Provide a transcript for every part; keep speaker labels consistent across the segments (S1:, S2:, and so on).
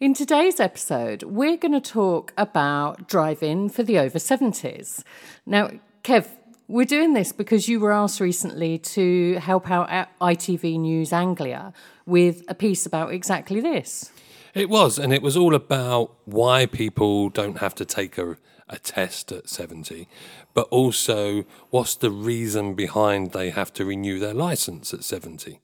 S1: In today's episode, we're going to talk about driving for the over 70s. Now, Kev, we're doing this because you were asked recently to help out at ITV News Anglia with a piece about exactly this.
S2: It was, and it was all about why people don't have to take a, a test at 70, but also what's the reason behind they have to renew their license at 70.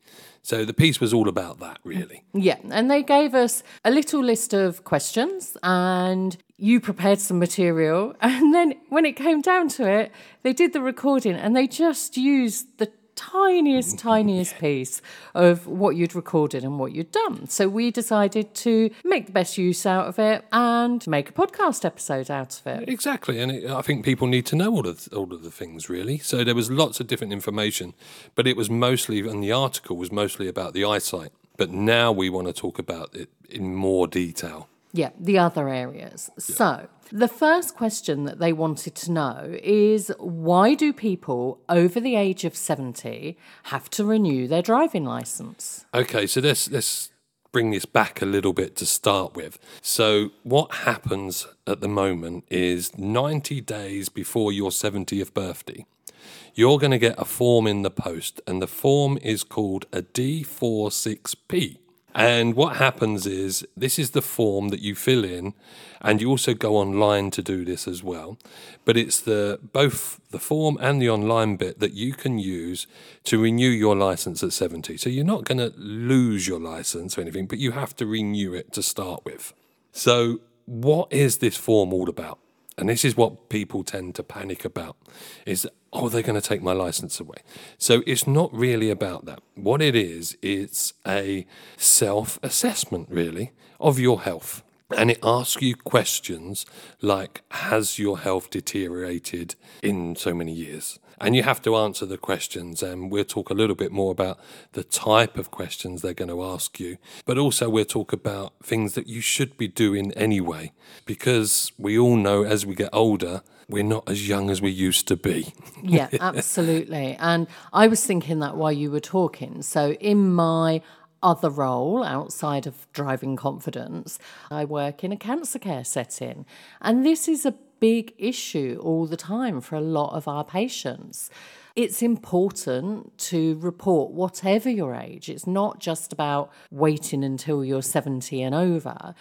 S2: So the piece was all about that, really.
S1: Yeah, and they gave us a little list of questions, and you prepared some material. And then when it came down to it, they did the recording and they just used the tiniest, tiniest piece of what you'd recorded and what you'd done. So we decided to make the best use out of it and make a podcast episode out of it.
S2: Exactly, and it, I think people need to know all of all of the things really. So there was lots of different information, but it was mostly, and the article was mostly about the eyesight. But now we want to talk about it in more detail.
S1: Yeah, the other areas. So, the first question that they wanted to know is why do people over the age of 70 have to renew their driving license?
S2: Okay, so let's let's bring this back a little bit to start with. So what happens at the moment is 90 days before your 70th birthday, you're going to get a form in the post and the form is called a D46P. And what happens is this is the form that you fill in, and you also go online to do this as well. But it's the both the form and the online bit that you can use to renew your license at 70. So you're not going to lose your license or anything, but you have to renew it to start with. So what is this form all about? And this is what people tend to panic about is oh they're going to take my license away. So it's not really about that. What it is it's a self-assessment really of your health. And it asks you questions like Has your health deteriorated in so many years? And you have to answer the questions. And we'll talk a little bit more about the type of questions they're going to ask you. But also, we'll talk about things that you should be doing anyway. Because we all know as we get older, we're not as young as we used to be.
S1: yeah, absolutely. And I was thinking that while you were talking. So, in my other role outside of driving confidence, I work in a cancer care setting. And this is a big issue all the time for a lot of our patients. It's important to report whatever your age. It's not just about waiting until you're 70 and over.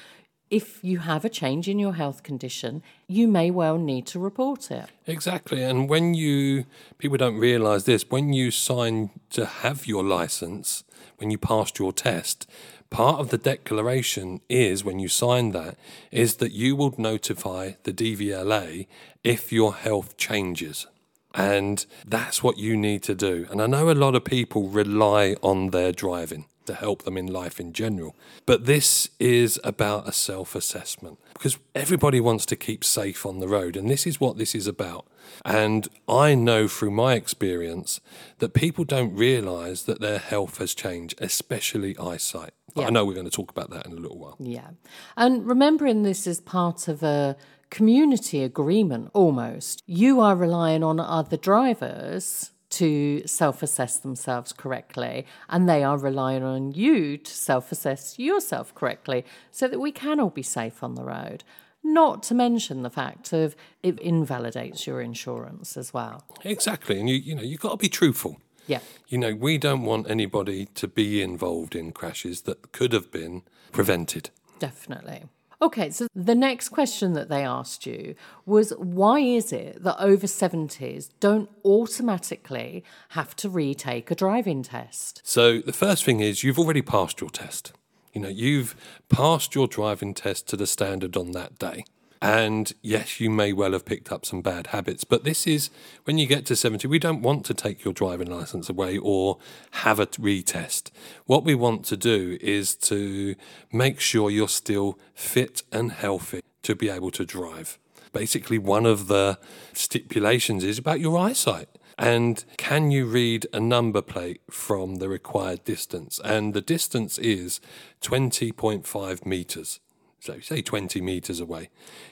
S1: If you have a change in your health condition, you may well need to report it.
S2: Exactly. And when you, people don't realize this, when you sign to have your license, when you passed your test, part of the declaration is when you sign that is that you will notify the DVLA if your health changes. And that's what you need to do. And I know a lot of people rely on their driving to help them in life in general. But this is about a self assessment because everybody wants to keep safe on the road. And this is what this is about. And I know through my experience that people don't realize that their health has changed, especially eyesight. Yeah. I know we're going to talk about that in a little while.
S1: Yeah. And remembering this is part of a community agreement almost, you are relying on other drivers to self assess themselves correctly, and they are relying on you to self assess yourself correctly so that we can all be safe on the road. Not to mention the fact of it invalidates your insurance as well.
S2: Exactly, and you you know you've got to be truthful.
S1: Yeah.
S2: You know, we don't want anybody to be involved in crashes that could have been prevented.
S1: Definitely. Okay, so the next question that they asked you was why is it that over 70s don't automatically have to retake a driving test?
S2: So the first thing is you've already passed your test. You know, you've passed your driving test to the standard on that day. And yes, you may well have picked up some bad habits, but this is when you get to 70, we don't want to take your driving license away or have a retest. What we want to do is to make sure you're still fit and healthy to be able to drive. Basically, one of the stipulations is about your eyesight. And can you read a number plate from the required distance? And the distance is 20.5 meters. So, say 20 meters away.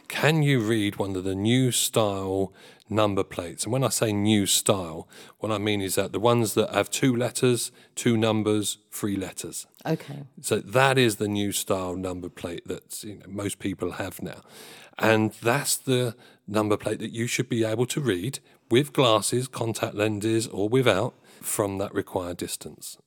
S2: Can you read one of the new style number plates? And when I say new style, what I mean is that the ones that have two letters, two numbers, three letters.
S1: Okay.
S2: So that is the new style number plate that you know, most people have now. And that's the number plate that you should be able to read with glasses, contact lenses, or without from that required distance.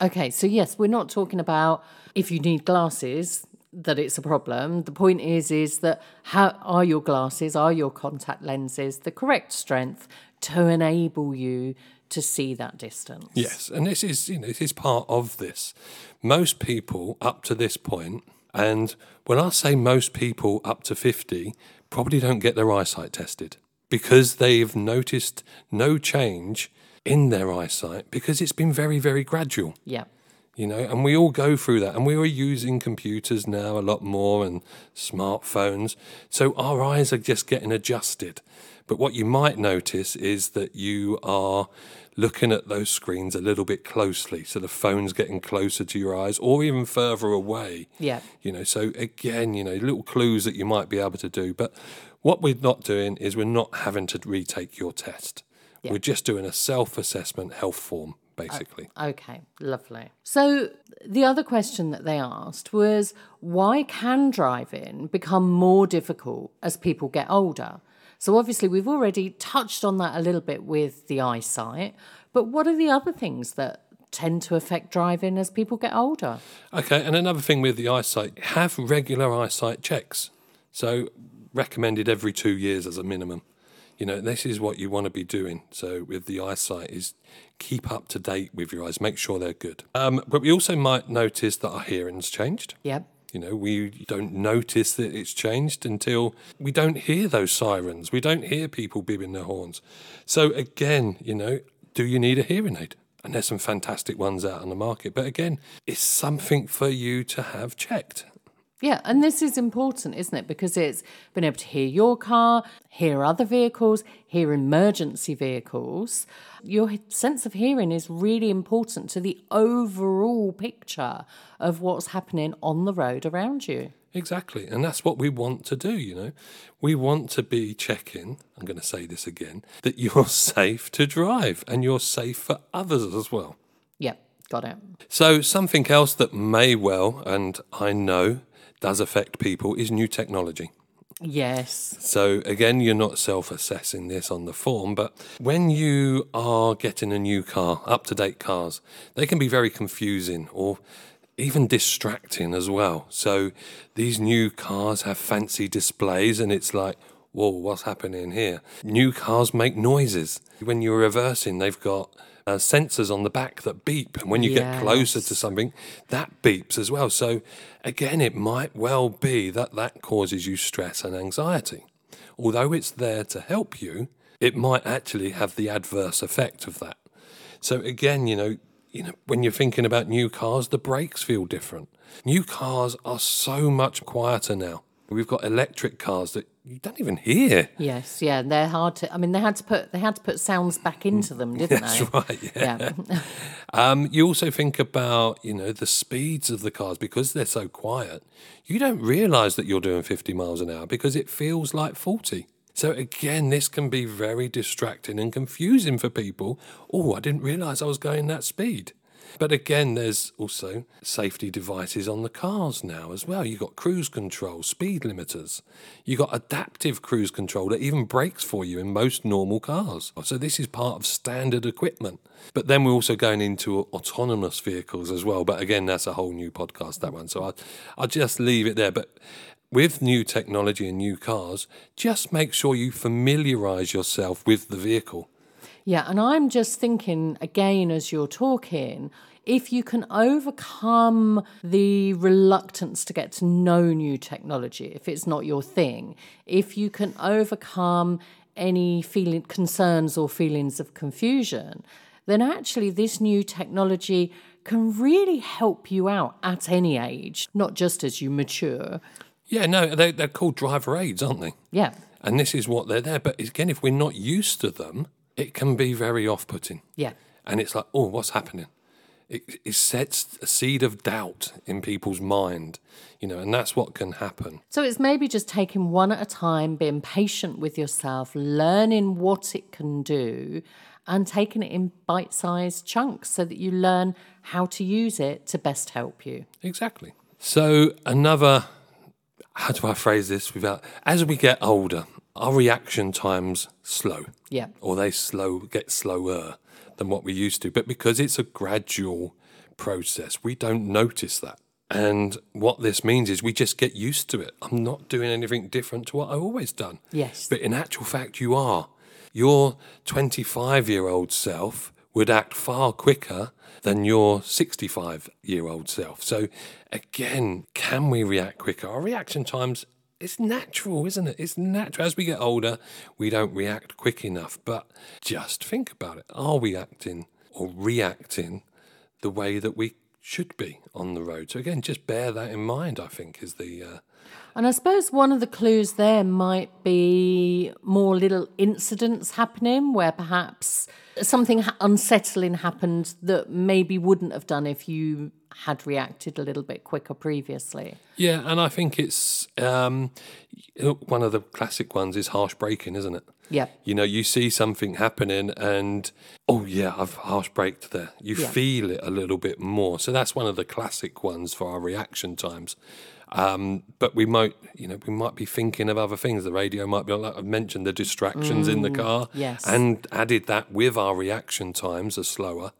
S1: Okay, so yes, we're not talking about if you need glasses that it's a problem. The point is is that how are your glasses, are your contact lenses the correct strength to enable you to see that distance?
S2: Yes, and this is you know this is part of this. Most people up to this point, and when I say most people up to fifty, probably don't get their eyesight tested because they've noticed no change in their eyesight because it's been very very gradual
S1: Yeah.
S2: You know and we all go through that and we are using computers now a lot more and smartphones so our eyes are just getting adjusted. But what you might notice is that you are looking at those screens a little bit closely so the phone's getting closer to your eyes or even further away.
S1: Yeah.
S2: you know so again you know little clues that you might be able to do. But what we're not doing is we're not having to retake your test. We're just doing a self-assessment health form basically
S1: Okay, lovely. So the other question that they asked was why can driving become more difficult as people get older? So obviously we've already touched on that a little bit with the eyesight, but what are the other things that tend to affect driving as people get older?
S2: Okay, and another thing with the eyesight, have regular eyesight checks. So recommended every two years as a minimum. You know, this is what you want to be doing. So with the eyesight is keep up to date with your eyes, make sure they're good. Um, but we also might notice that our hearing's changed.
S1: Yep.
S2: You know, we don't notice that it's changed until we don't hear those sirens. We don't hear people bibbing their horns. So again, you know, do you need a hearing aid? And there's some fantastic ones out on the market. But again, it's something for you to have checked.
S1: Yeah, and this is important, isn't it? Because it's been able to hear your car, hear other vehicles, hear emergency vehicles. Your sense of hearing is really important to the overall picture of what's happening on the road around you.
S2: Exactly. And that's what we want to do, you know. We want to be checking, I'm going to say this again, that you're safe to drive and you're safe for others as well.
S1: Yep, got it.
S2: So, something else that may well, and I know does affect people, is new technology.
S1: Yes.
S2: So, again, you're not self assessing this on the form, but when you are getting a new car, up to date cars, they can be very confusing or even distracting as well. So, these new cars have fancy displays, and it's like, whoa, what's happening here? New cars make noises. When you're reversing, they've got uh, sensors on the back that beep. And when you get closer to something, that beeps as well. So, again, it might well be that that causes you stress and anxiety. Although it's there to help you, it might actually have the adverse effect of that. So, again, you know, you know, when you're thinking about new cars, the brakes feel different. New cars are so much quieter now. We've got electric cars that you don't even hear.
S1: Yes, yeah, they're hard to. I mean, they had to put they had to put sounds back into them, didn't
S2: That's
S1: they?
S2: right, yeah.
S1: Yeah,
S2: Um, you also think about, you know, the speeds of the cars because they're so quiet. You don't realise that you're doing 50 miles an hour because it feels like 40. So again, this can be very distracting and confusing for people. Oh, I didn't realise I was going that speed. But again, there's also safety devices on the cars now as well. You've got cruise control, speed limiters. You've got adaptive cruise control that even brakes for you in most normal cars. So this is part of standard equipment. But then we're also going into autonomous vehicles as well. But again, that's a whole new podcast, that one. So I'll, I'll just leave it there. But with new technology and new cars, just make sure you familiarize yourself with the vehicle.
S1: Yeah, and I'm just thinking again as you're talking, if you can overcome the reluctance to get to know new technology, if it's not your thing, if you can overcome any feeling concerns or feelings of confusion, then actually this new technology can really help you out at any age, not just as you mature.
S2: Yeah, no, they, they're called driver aids, aren't they?
S1: Yeah.
S2: And this is what they're there. But again, if we're not used to them, it can be very off putting.
S1: Yeah.
S2: And it's like, oh, what's happening? It, it sets a seed of doubt in people's mind, you know, and that's what can happen.
S1: So it's maybe just taking one at a time, being patient with yourself, learning what it can do, and taking it in bite sized chunks so that you learn how to use it to best help you.
S2: Exactly. So, another, how do I phrase this without, as we get older, our reaction times slow.
S1: Yeah.
S2: Or they slow, get slower than what we used to. But because it's a gradual process, we don't notice that. And what this means is we just get used to it. I'm not doing anything different to what I've always done.
S1: Yes.
S2: But in actual fact, you are. Your 25 year old self would act far quicker than your 65 year old self. So, again, can we react quicker? Our reaction times it's natural, isn't it? It's natural. As we get older, we don't react quick enough. But just think about it. Are we acting or reacting the way that we should be on the road? So, again, just bear that in mind, I think, is the. Uh,
S1: and I suppose one of the clues there might be more little incidents happening where perhaps something unsettling happened that maybe wouldn't have done if you had reacted a little bit quicker previously.
S2: Yeah, and I think it's um, one of the classic ones is harsh braking, isn't it?
S1: Yeah.
S2: You know, you see something happening and, oh, yeah, I've harsh braked there. You
S1: Yeah.
S2: feel it a little bit more. So that's one of the classic ones for our reaction times. Um, but we might, you know, we might be thinking of other things. The radio might be, like I've mentioned, the distractions in the car,
S1: Mm, yes.
S2: and added that with our reaction times are slower.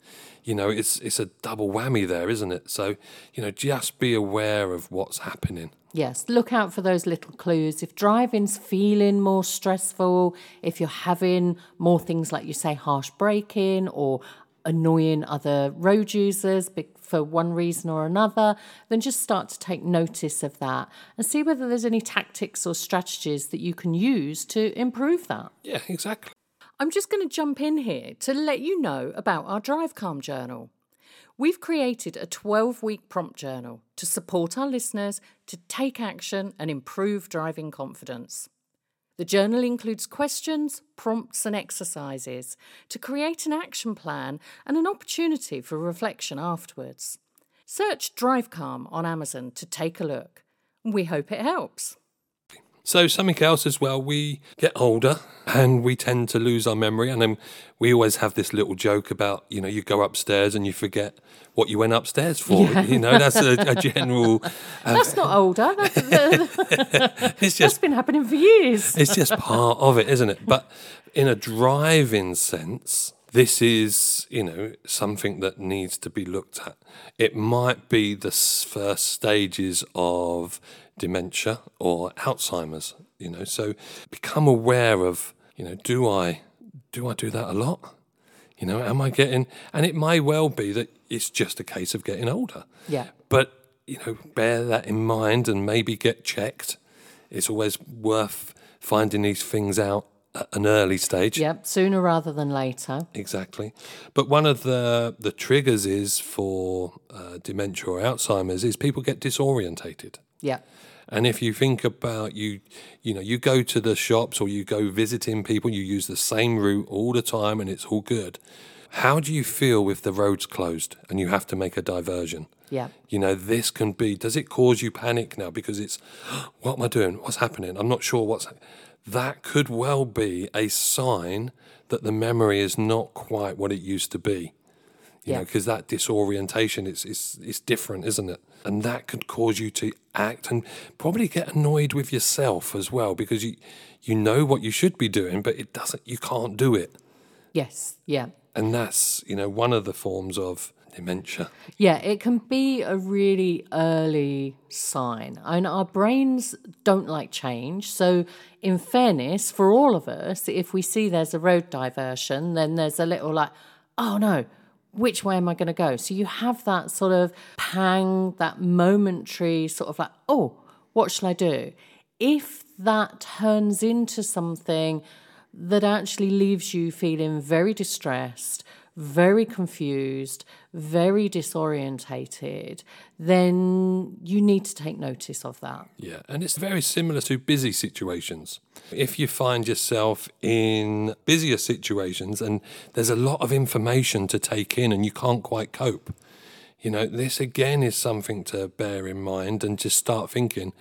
S2: You know, it's it's a double whammy there, isn't it? So, you know, just be aware of what's happening.
S1: Yes, look out for those little clues. If driving's feeling more stressful, if you're having more things like you say, harsh braking or annoying other road users for one reason or another, then just start to take notice of that and see whether there's any tactics or strategies that you can use to improve that.
S2: Yeah, exactly.
S1: I'm just going to jump in here to let you know about our Drive Calm journal. We've created a 12 week prompt journal to support our listeners to take action and improve driving confidence. The journal includes questions, prompts, and exercises to create an action plan and an opportunity for reflection afterwards. Search Drive Calm on Amazon to take a look. We hope it helps.
S2: So something else as well, we get older and we tend to lose our memory. And then we always have this little joke about, you know, you go upstairs and you forget what you went upstairs for. You know, that's a, a general. Uh,
S1: That's not older. That's,
S2: it's
S1: that's
S2: just
S1: been happening for years.
S2: it's just part of it, isn't it? But in a driving sense, this is, you know, something that needs to be looked at. It might be the first stages of dementia or Alzheimer's, you know. So become aware of, you know, do I do I do that a lot? You know, am I getting and it may well be that it's just a case of getting older.
S1: Yeah.
S2: But, you know, bear that in mind and maybe get checked. It's always worth finding these things out at an early stage.
S1: Yep, sooner rather than later.
S2: Exactly. But one of the, the triggers is for uh, dementia or Alzheimer's is people get disorientated.
S1: Yeah.
S2: And if you think about you, you know, you go to the shops or you go visiting people, you use the same route all the time and it's all good. How do you feel if the road's closed and you have to make a diversion?
S1: Yeah.
S2: You know, this can be, does it cause you panic now? Because it's, what am I doing? What's happening? I'm not sure what's, that could well be a sign that the memory is not quite what it used to be. You know,
S1: Yeah.
S2: because that disorientation is, is, is different, isn't it? And that could cause you to act and probably get annoyed with yourself as well because you, you know what you should be doing, but it doesn't, you can't do it.
S1: Yes. Yeah.
S2: And that's, you know, one of the forms of dementia.
S1: Yeah, it can be a really early sign. And our brains don't like change. So, in fairness, for all of us, if we see there's a road diversion, then there's a little like, oh no, which way am I going to go? So you have that sort of pang, that momentary sort of like, oh, what shall I do? If that turns into something that actually leaves you feeling very distressed, very confused, very disorientated, then you need to take notice of that.
S2: Yeah, and it's very similar to busy situations. If you find yourself in busier situations and there's a lot of information to take in and you can't quite cope, you know, this again is something to bear in mind and just start thinking,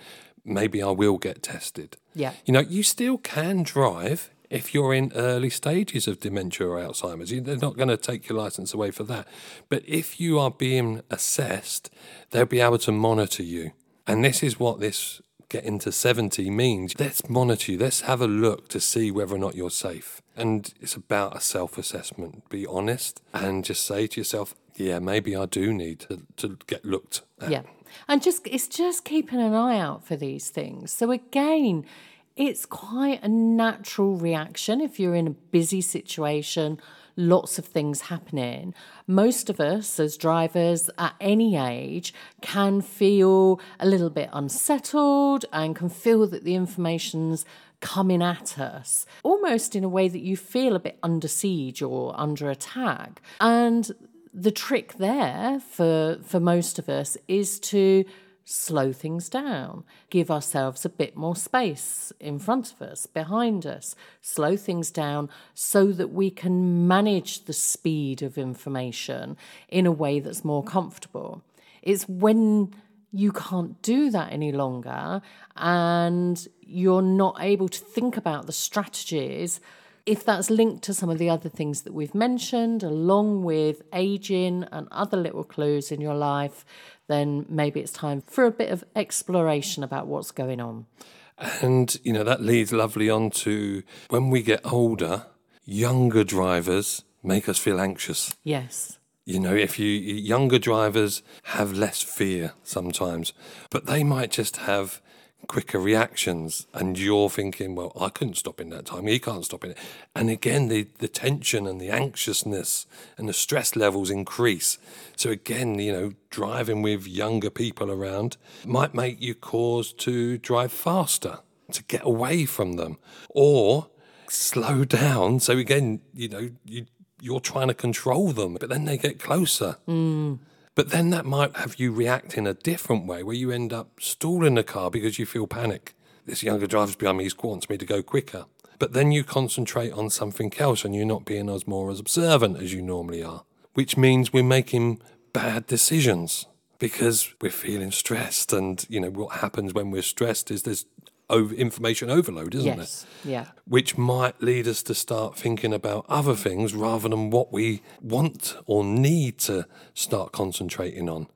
S2: maybe I will get tested.
S1: Yeah.
S2: You know, you still can drive if you're in early stages of dementia or Alzheimer's. They're not going to take your license away for that. But if you are being assessed, they'll be able to monitor you. And this is what this getting to 70 means. Let's monitor you. Let's have a look to see whether or not you're safe. And it's about a self assessment. Be honest and just say to yourself, yeah, maybe I do need to, to get looked at.
S1: Yeah. And just it's just keeping an eye out for these things. So again, it's quite a natural reaction if you're in a busy situation, lots of things happening. Most of us, as drivers at any age, can feel a little bit unsettled and can feel that the information's coming at us, almost in a way that you feel a bit under siege or under attack. And the trick there for, for most of us is to slow things down, give ourselves a bit more space in front of us, behind us, slow things down so that we can manage the speed of information in a way that's more comfortable. It's when you can't do that any longer and you're not able to think about the strategies if that's linked to some of the other things that we've mentioned, along with aging and other little clues in your life, then maybe it's time for a bit of exploration about what's going on.
S2: And, you know, that leads lovely on to when we get older, younger drivers make us feel anxious.
S1: Yes.
S2: You know, if you younger drivers have less fear sometimes, but they might just have quicker reactions and you're thinking well i couldn't stop in that time. He can't stop in it. And again the, the tension and the anxiousness and the stress levels increase. So again you know driving with younger people around might make you cause to drive faster to get away from them or slow down. So again you know you you're trying to control them but then they get closer.
S1: Mm.
S2: But then that might have you react in a different way where you end up stalling the car because you feel panic. This younger driver's behind me, he wants me to go quicker. But then you concentrate on something else and you're not being as more as observant as you normally are, which means we're making bad decisions because we're feeling stressed. And, you know, what happens when we're stressed is there's over information overload, isn't
S1: yes. it? Yeah.
S2: Which might lead us to start thinking about other things rather than what we want or need to start concentrating on.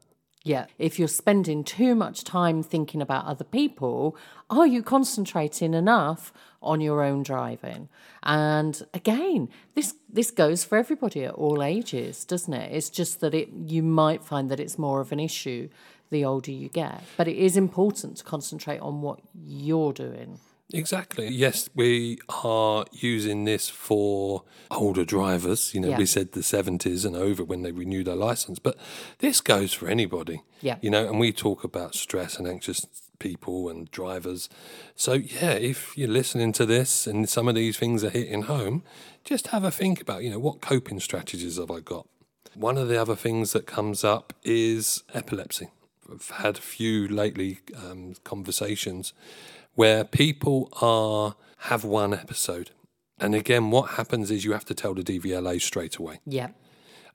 S1: Yeah. If you're spending too much time thinking about other people, are you concentrating enough on your own driving? And again, this this goes for everybody at all ages, doesn't it? It's just that it you might find that it's more of an issue the older you get. But it is important to concentrate on what you're doing.
S2: Exactly. Yes, we are using this for older drivers. You know, yeah. we said the 70s and over when they renew their license, but this goes for anybody.
S1: Yeah.
S2: You know, and we talk about stress and anxious people and drivers. So, yeah, if you're listening to this and some of these things are hitting home, just have a think about, you know, what coping strategies have I got? One of the other things that comes up is epilepsy. I've had a few lately um, conversations where people are have one episode, and again, what happens is you have to tell the DVLA straight away.
S1: Yeah.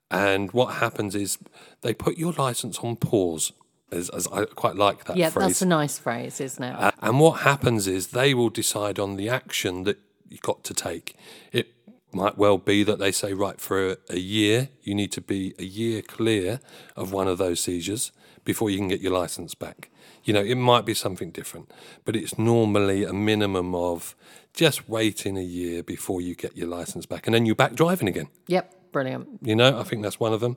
S2: And what happens is they put your license on pause. As, as I quite like that
S1: yeah,
S2: phrase.
S1: that's a nice phrase, isn't it?
S2: Uh, and what happens is they will decide on the action that you've got to take. It might well be that they say, right, for a, a year, you need to be a year clear of one of those seizures before you can get your license back. You know, it might be something different, but it's normally a minimum of just waiting a year before you get your license back and then you're back driving again.
S1: Yep, brilliant.
S2: You know, I think that's one of them.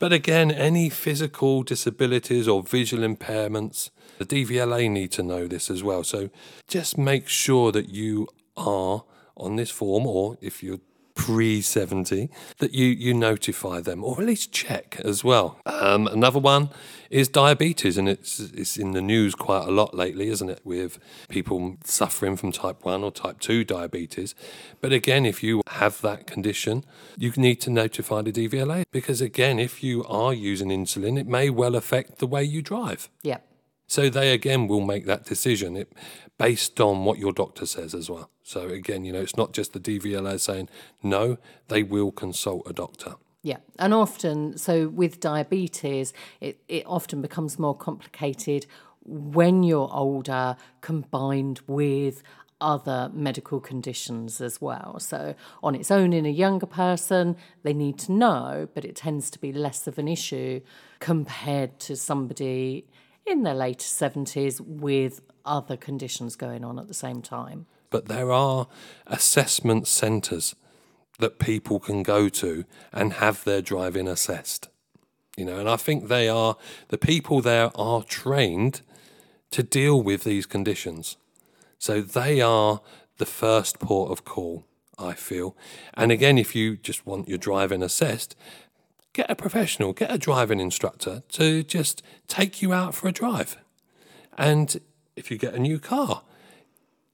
S2: But again, any physical disabilities or visual impairments, the DVLA need to know this as well. So just make sure that you are on this form, or if you're pre 70, that you, you notify them or at least check as well. Um, another one is diabetes, and it's, it's in the news quite a lot lately, isn't it, with people suffering from type 1 or type 2 diabetes. But again, if you have that condition, you need to notify the DVLA because, again, if you are using insulin, it may well affect the way you drive.
S1: Yeah.
S2: So they again will make that decision it, based on what your doctor says as well. So again, you know, it's not just the DVLA saying no; they will consult a doctor.
S1: Yeah, and often, so with diabetes, it, it often becomes more complicated when you're older, combined with other medical conditions as well. So, on its own, in a younger person, they need to know, but it tends to be less of an issue compared to somebody in their later 70s with other conditions going on at the same time.
S2: But there are assessment centres that people can go to and have their driving assessed. You know, and I think they are the people there are trained to deal with these conditions. So they are the first port of call, I feel. And again, if you just want your driving assessed, get a professional, get a driving instructor to just take you out for a drive. And if you get a new car,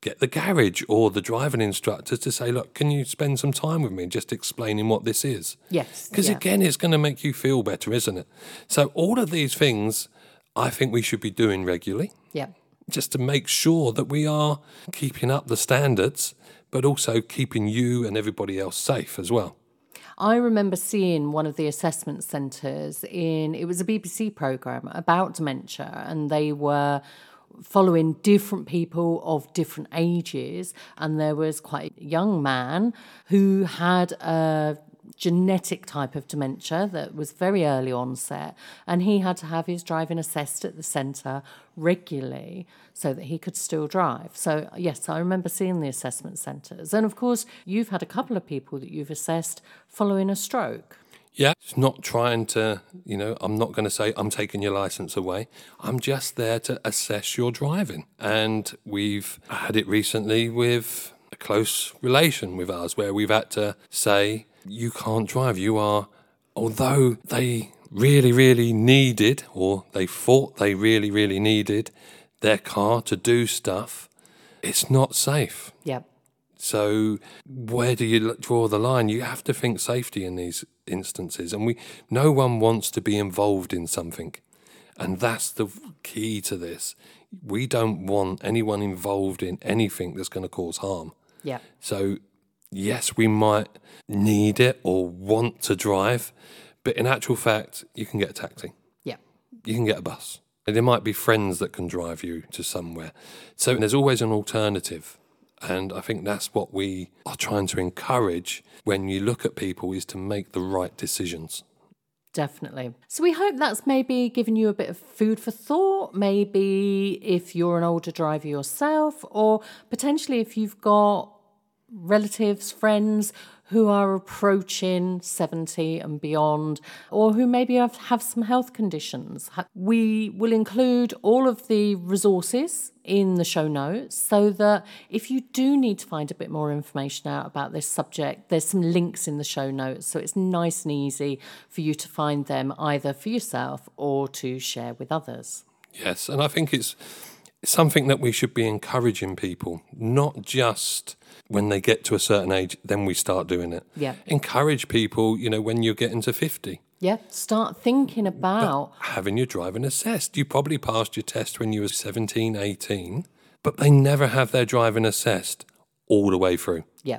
S2: get the garage or the driving instructor to say, look, can you spend some time with me just explaining what this is?
S1: Yes.
S2: Because
S1: yeah.
S2: again, it's going to make you feel better, isn't it? So, all of these things I think we should be doing regularly.
S1: Yeah.
S2: Just to make sure that we are keeping up the standards, but also keeping you and everybody else safe as well.
S1: I remember seeing one of the assessment centres in, it was a BBC programme about dementia, and they were following different people of different ages. And there was quite a young man who had a genetic type of dementia that was very early onset, and he had to have his driving assessed at the centre regularly so that he could still drive. So, yes, I remember seeing the assessment centres. And of course, you've had a couple of people that you've assessed following a stroke.
S2: Yeah, it's not trying to, you know, I'm not going to say I'm taking your license away. I'm just there to assess your driving. And we've had it recently with a close relation with ours where we've had to say, you can't drive. You are, although they really, really needed, or they thought they really, really needed their car to do stuff, it's not safe.
S1: Yep.
S2: So where do you draw the line? You have to think safety in these instances, and we no one wants to be involved in something, and that's the key to this. We don't want anyone involved in anything that's going to cause harm.
S1: Yeah.
S2: So yes, we might need it or want to drive, but in actual fact, you can get a taxi.
S1: Yeah.
S2: You can get a bus. And There might be friends that can drive you to somewhere. So there's always an alternative. And I think that's what we are trying to encourage when you look at people is to make the right decisions.
S1: Definitely. So we hope that's maybe given you a bit of food for thought. Maybe if you're an older driver yourself, or potentially if you've got relatives, friends who are approaching 70 and beyond, or who maybe have, have some health conditions. We will include all of the resources in the show notes so that if you do need to find a bit more information out about this subject, there's some links in the show notes. So it's nice and easy for you to find them either for yourself or to share with others.
S2: Yes, and I think it's something that we should be encouraging people, not just when they get to a certain age, then we start doing it.
S1: Yeah.
S2: Encourage people, you know, when you're getting to 50.
S1: Yeah, start thinking about
S2: having your driving assessed. You probably passed your test when you were 17, 18, but they never have their driving assessed all the way through.
S1: Yeah.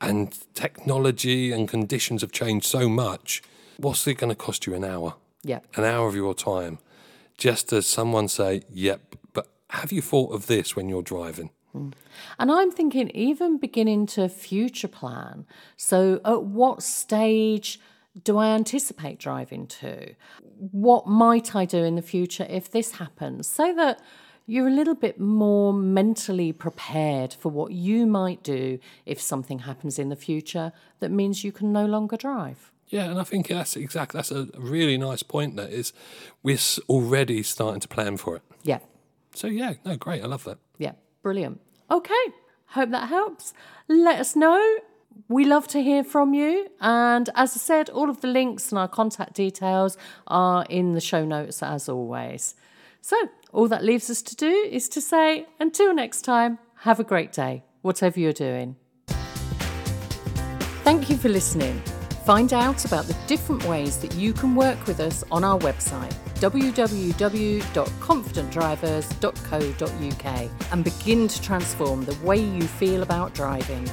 S2: And technology and conditions have changed so much. What's it going to cost you an hour?
S1: Yeah.
S2: An hour of your time just as someone say, yep, but have you thought of this when you're driving?
S1: And I'm thinking, even beginning to future plan. So, at what stage do I anticipate driving to? What might I do in the future if this happens? So that you're a little bit more mentally prepared for what you might do if something happens in the future that means you can no longer drive.
S2: Yeah, and I think that's exactly that's a really nice point. That is, we're already starting to plan for it.
S1: Yeah.
S2: So yeah, no, great. I love that.
S1: Yeah, brilliant. Okay, hope that helps. Let us know we love to hear from you. And as I said, all of the links and our contact details are in the show notes as always. So, all that leaves us to do is to say, until next time, have a great day, whatever you're doing. Thank you for listening. Find out about the different ways that you can work with us on our website www.confidentdrivers.co.uk and begin to transform the way you feel about driving.